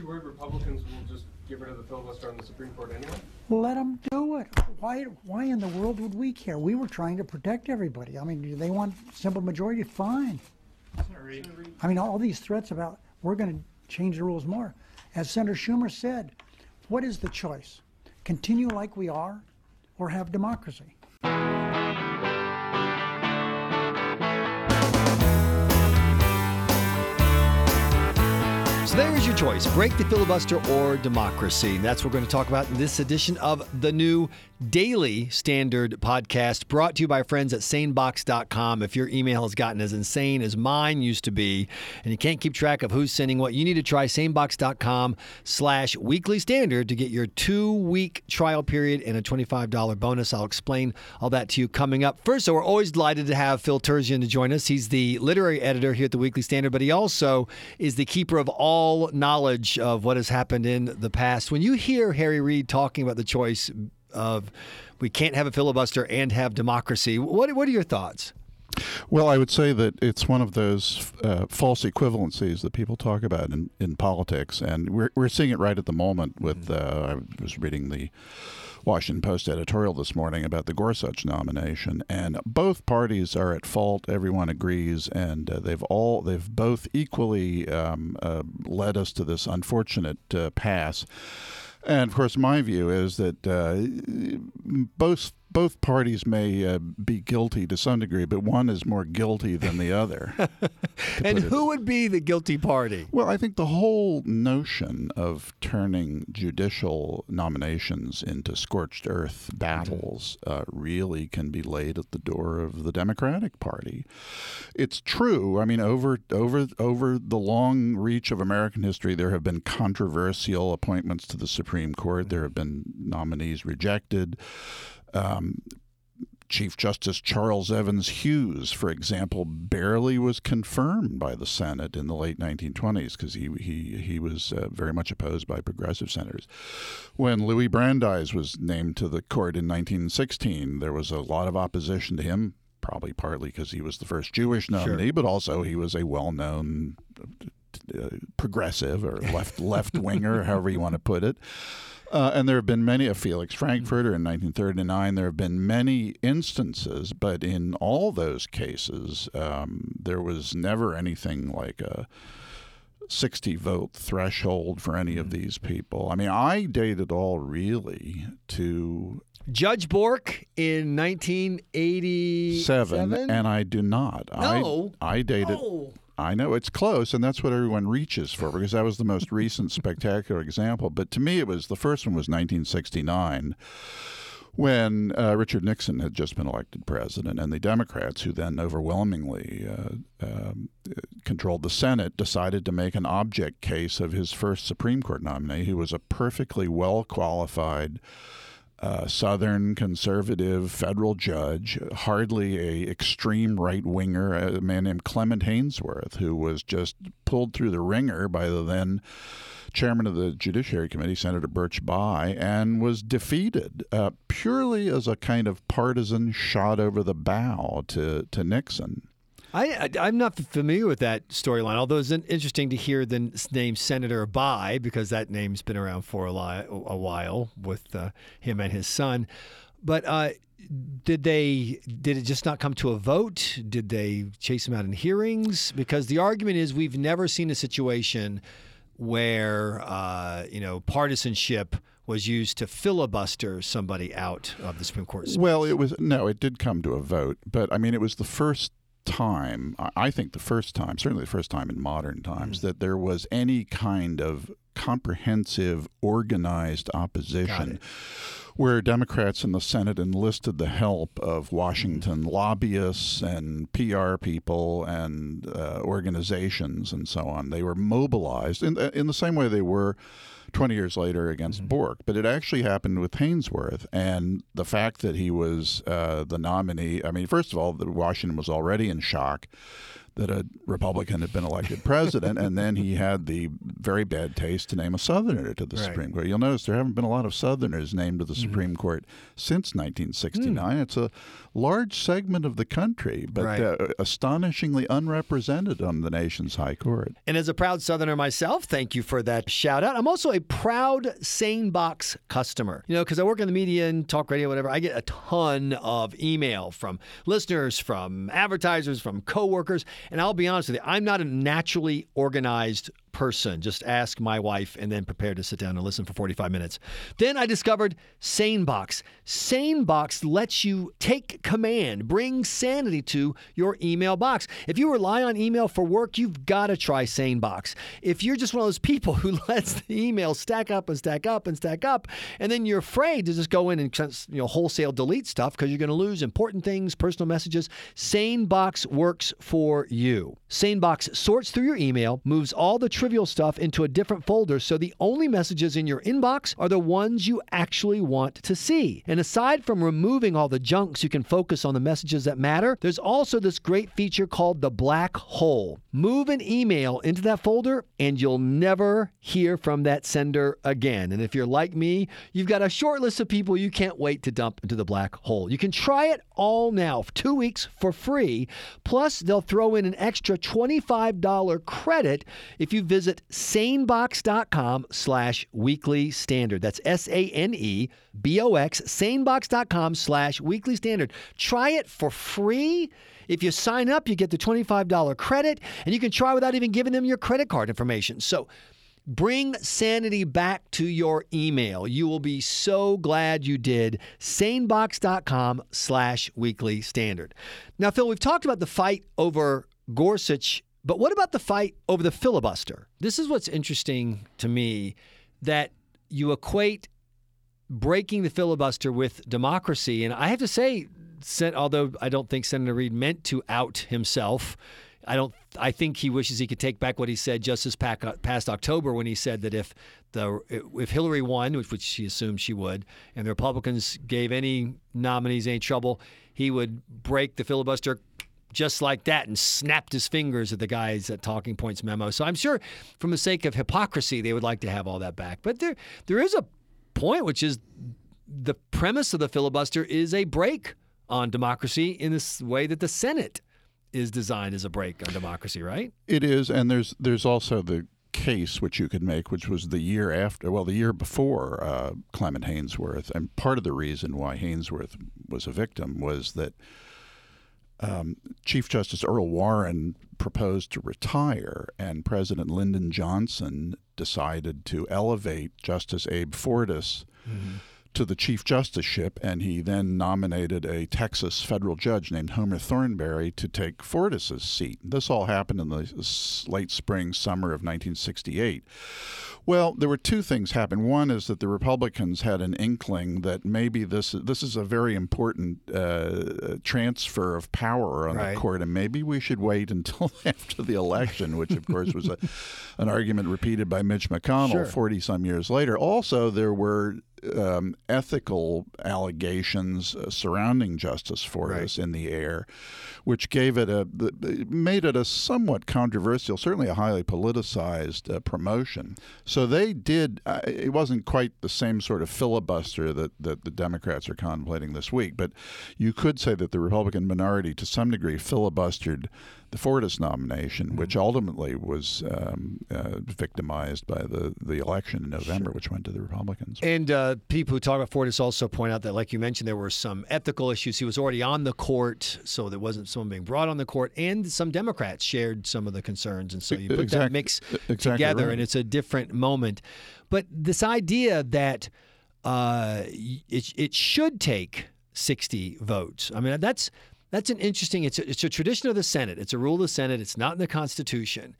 you worried Republicans will just get rid of the filibuster on the Supreme Court anyway? Let them do it. Why? Why in the world would we care? We were trying to protect everybody. I mean, do they want simple majority? Fine. I mean, all these threats about we're going to change the rules more. As Senator Schumer said, what is the choice? Continue like we are, or have democracy? So there is your choice break the filibuster or democracy. That's what we're going to talk about in this edition of the new Daily Standard podcast brought to you by friends at sanebox.com. If your email has gotten as insane as mine used to be and you can't keep track of who's sending what, you need to try sanebox.com slash weekly standard to get your two week trial period and a $25 bonus. I'll explain all that to you coming up. First, so we're always delighted to have Phil Terzian to join us. He's the literary editor here at the Weekly Standard, but he also is the keeper of all knowledge of what has happened in the past. When you hear Harry Reid talking about the choice of we can't have a filibuster and have democracy, what, what are your thoughts? Well, I would say that it's one of those uh, false equivalencies that people talk about in, in politics, and we're, we're seeing it right at the moment. With uh, I was reading the Washington Post editorial this morning about the Gorsuch nomination, and both parties are at fault. Everyone agrees, and uh, they've all they've both equally um, uh, led us to this unfortunate uh, pass. And of course, my view is that uh, both both parties may uh, be guilty to some degree, but one is more guilty than the other. and who would be the guilty party? Well, I think the whole notion of turning judicial nominations into scorched earth battles uh, really can be laid at the door of the Democratic Party. It's true. I mean, over over over the long reach of American history, there have been controversial appointments to the Supreme Court. There have been nominees rejected. Um, Chief Justice Charles Evans Hughes, for example, barely was confirmed by the Senate in the late 1920s because he, he, he was uh, very much opposed by progressive senators. When Louis Brandeis was named to the court in 1916, there was a lot of opposition to him, probably partly because he was the first Jewish nominee, sure. but also he was a well known progressive or left left winger, however you want to put it. Uh, and there have been many, a Felix Frankfurter in 1939, there have been many instances, but in all those cases, um, there was never anything like a 60 vote threshold for any of mm-hmm. these people. I mean, I date it all really to Judge Bork in 1987, and I do not. No, I, I dated. No. I know it's close, and that's what everyone reaches for because that was the most recent spectacular example. But to me, it was the first one was 1969 when uh, Richard Nixon had just been elected president, and the Democrats, who then overwhelmingly uh, uh, controlled the Senate, decided to make an object case of his first Supreme Court nominee, who was a perfectly well qualified uh, Southern conservative federal judge, hardly a extreme right winger, a man named Clement Haynsworth, who was just pulled through the ringer by the then chairman of the Judiciary Committee, Senator Birch Bayh, and was defeated uh, purely as a kind of partisan shot over the bow to, to Nixon. I, I am not familiar with that storyline. Although it's interesting to hear the name Senator Bayh because that name's been around for a, li- a while with uh, him and his son. But uh, did they did it just not come to a vote? Did they chase him out in hearings? Because the argument is we've never seen a situation where uh, you know partisanship was used to filibuster somebody out of the Supreme Court. Well, it was no, it did come to a vote, but I mean, it was the first time, I think the first time, certainly the first time in modern times, mm. that there was any kind of comprehensive, organized opposition where Democrats in the Senate enlisted the help of Washington lobbyists and PR people and uh, organizations and so on. They were mobilized in, in the same way they were 20 years later against mm-hmm. Bork. But it actually happened with Haynsworth. And the fact that he was uh, the nominee, I mean, first of all, the Washington was already in shock that a Republican had been elected president, and then he had the very bad taste to name a Southerner to the right. Supreme Court. You'll notice there haven't been a lot of Southerners named to the Supreme Court since 1969. It's a large segment of the country, but Right. uh, astonishingly unrepresented on the nation's high court. And as a proud Southerner myself, thank you for that shout out. I'm also a proud SaneBox customer. You know, because I work in the media and talk radio, whatever. I get a ton of email from listeners, from advertisers, from coworkers. And I'll be honest with you, I'm not a naturally organized person. Just ask my wife and then prepare to sit down and listen for 45 minutes. Then I discovered SaneBox. SaneBox lets you take command, bring sanity to your email box. If you rely on email for work, you've got to try SaneBox. If you're just one of those people who lets the email stack up and stack up and stack up, and then you're afraid to just go in and you know wholesale delete stuff because you're going to lose important things, personal messages, SaneBox works for you. SaneBox sorts through your email, moves all the trivial stuff into a different folder so the only messages in your inbox are the ones you actually want to see. And aside from removing all the junk so you can focus on the messages that matter, there's also this great feature called the black hole. Move an email into that folder and you'll never hear from that sender again. And if you're like me, you've got a short list of people you can't wait to dump into the black hole. You can try it all now, two weeks for free. Plus, they'll throw in an extra $25 credit if you visit sanebox.com slash weekly standard. That's S-A-N-E-B-O-X, sanebox.com slash weekly standard. Try it for free. If you sign up, you get the $25 credit, and you can try without even giving them your credit card information. So bring sanity back to your email. You will be so glad you did. Sanebox.com slash weekly standard. Now, Phil, we've talked about the fight over Gorsuch, but what about the fight over the filibuster? This is what's interesting to me that you equate breaking the filibuster with democracy. And I have to say, although I don't think Senator Reid meant to out himself, I don't. I think he wishes he could take back what he said just this past October when he said that if the if Hillary won, which, which she assumed she would, and the Republicans gave any nominees any trouble, he would break the filibuster just like that and snapped his fingers at the guys at Talking Points memo. So I'm sure, from the sake of hypocrisy, they would like to have all that back. But there there is a point, which is the premise of the filibuster is a break on democracy in this way that the Senate is designed as a break on democracy, right? It is, and there's there's also the case which you could make, which was the year after, well, the year before uh, Clement Haynsworth, and part of the reason why Haynsworth was a victim was that um, Chief Justice Earl Warren proposed to retire, and President Lyndon Johnson decided to elevate Justice Abe Fortas to the Chief Justiceship, and he then nominated a Texas federal judge named Homer Thornberry to take Fortas's seat. This all happened in the late spring, summer of 1968. Well, there were two things happen. One is that the Republicans had an inkling that maybe this this is a very important uh, transfer of power on Right. the court, and maybe we should wait until after the election, which of course was a, an argument repeated by Mitch McConnell Sure. 40 some years later. Also, there were um, ethical allegations uh, surrounding Justice Fortas in the air, which gave it a made it a somewhat controversial, certainly a highly politicized uh, promotion. So they did. Uh, it wasn't quite the same sort of filibuster that that the Democrats are contemplating this week, but you could say that the Republican minority, to some degree, filibustered the Fortas nomination, which ultimately was um, uh, victimized by the, the election in November, which went to the Republicans. And uh, people who talk about Fortas also point out that, like you mentioned, there were some ethical issues. He was already on the court, so there wasn't someone being brought on the court, and some Democrats shared some of the concerns, and so you put that mix exactly together, right. and it's a different moment. But this idea that uh, it it should take sixty votes. I mean, that's that's an interesting. It's a, it's a tradition of the Senate. It's a rule of the Senate. It's not in the Constitution.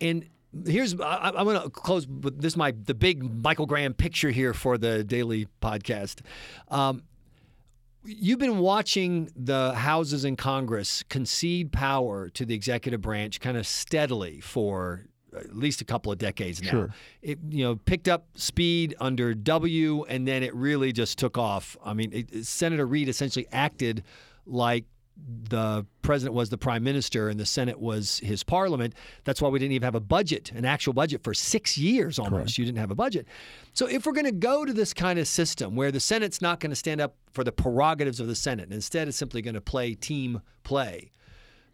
And here's I, I'm going to close with this. Is my the big Michael Graham picture here for the daily podcast. Um, you've been watching the houses in Congress concede power to the executive branch kind of steadily for at least a couple of decades now. Sure. It you know picked up speed under W, and then it really just took off. I mean, it, Senator Reid essentially acted like the president was the prime minister and the Senate was his parliament. That's why we didn't even have a budget, an actual budget for six years almost. Correct. You didn't have a budget. So if we're going to go to this kind of system where the Senate's not going to stand up for the prerogatives of the Senate, and instead it's simply going to play team play,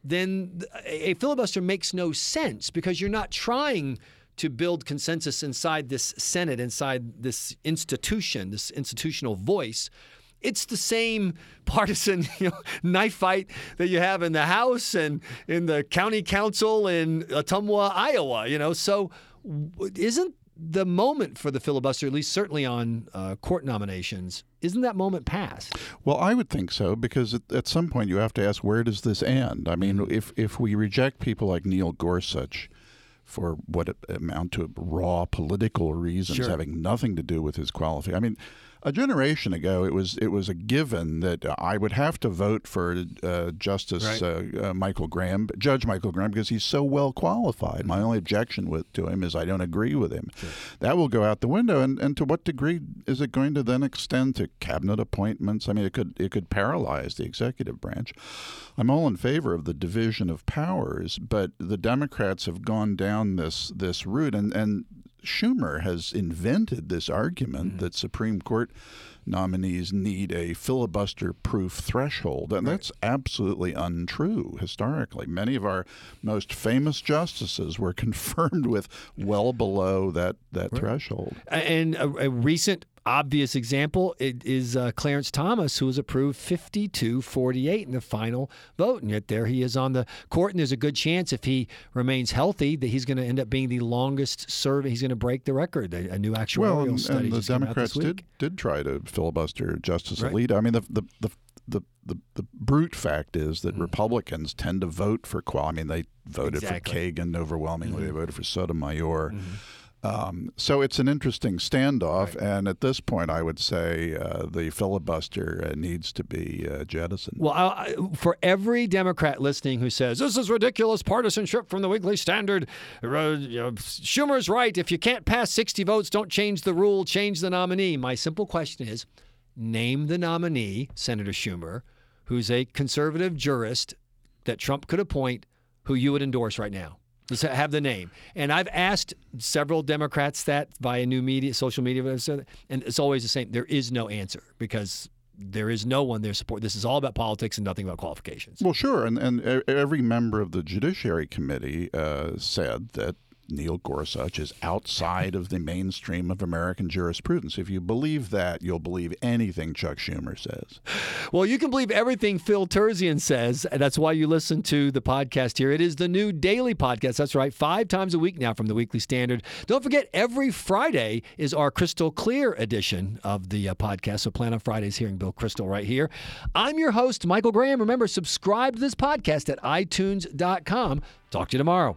then a filibuster makes no sense because you're not trying to build consensus inside this Senate, inside this institution, this institutional voice. It's the same partisan you know, knife fight that you have in the House and in the county council in Ottumwa, Iowa. You know, so isn't the moment for the filibuster, at least certainly on uh, court nominations, isn't that moment past? Well, I would think so because at, at some point you have to ask where does this end? I mean, if if we reject people like Neil Gorsuch for what amount to raw political reasons Sure. having nothing to do with his qualification, I mean. A generation ago, it was it was a given that I would have to vote for uh, Justice Right. uh, uh, Michael Graham, Judge Michael Graham, because he's so well qualified. My only objection with to him is I don't agree with him. That will go out the window. And, and to what degree is it going to then extend to cabinet appointments? I mean, it could it could paralyze the executive branch. I'm all in favor of the division of powers, but the Democrats have gone down this this route, and and Schumer has invented this argument mm-hmm. that Supreme Court nominees need a filibuster proof threshold. And that's absolutely untrue historically. Many of our most famous justices were confirmed with well below that, that threshold. And a, a recent obvious example is uh, Clarence Thomas, who was approved 52 48 in the final vote. And yet there he is on the court. And there's a good chance if he remains healthy that he's going to end up being the longest serving. He's going to break the record. A, a new actuarial Well, and, study and the just came out this Democrats did, did try to filibuster Justice Right. Alito. I mean, the, the, the, the, the, the brute fact is Mm-hmm. that Republicans tend to vote for qual. I mean, they voted Exactly. for Kagan overwhelmingly. Mm-hmm. They voted for Sotomayor. Um, so it's an interesting standoff, and at this point, I would say uh, the filibuster uh, needs to be uh, jettisoned. Well, I, for every Democrat listening who says this is ridiculous partisanship from the Weekly Standard, uh, you know, Schumer's right. If you can't pass 60 votes, don't change the rule, change the nominee. My simple question is name the nominee, Senator Schumer, who's a conservative jurist that Trump could appoint who you would endorse right now. Have the name. And I've asked several Democrats that via new media, social media, and it's always the same. There is no answer because there is no one there support. This is all about politics and nothing about qualifications. Well, sure, and and every member of the Judiciary Committee uh, said that Neil Gorsuch is outside of the mainstream of American jurisprudence. If you believe that, you'll believe anything Chuck Schumer says. Well, you can believe everything Phil Terzian says. That's why you listen to the podcast here. It is the new daily podcast. That's right, five times a week now from the Weekly Standard. Don't forget, every Friday is our Crystal Clear edition of the uh, podcast. So plan on Fridays hearing Bill Kristol right here. I'm your host, Michael Graham. Remember, subscribe to this podcast at itunes.com. Talk to you tomorrow.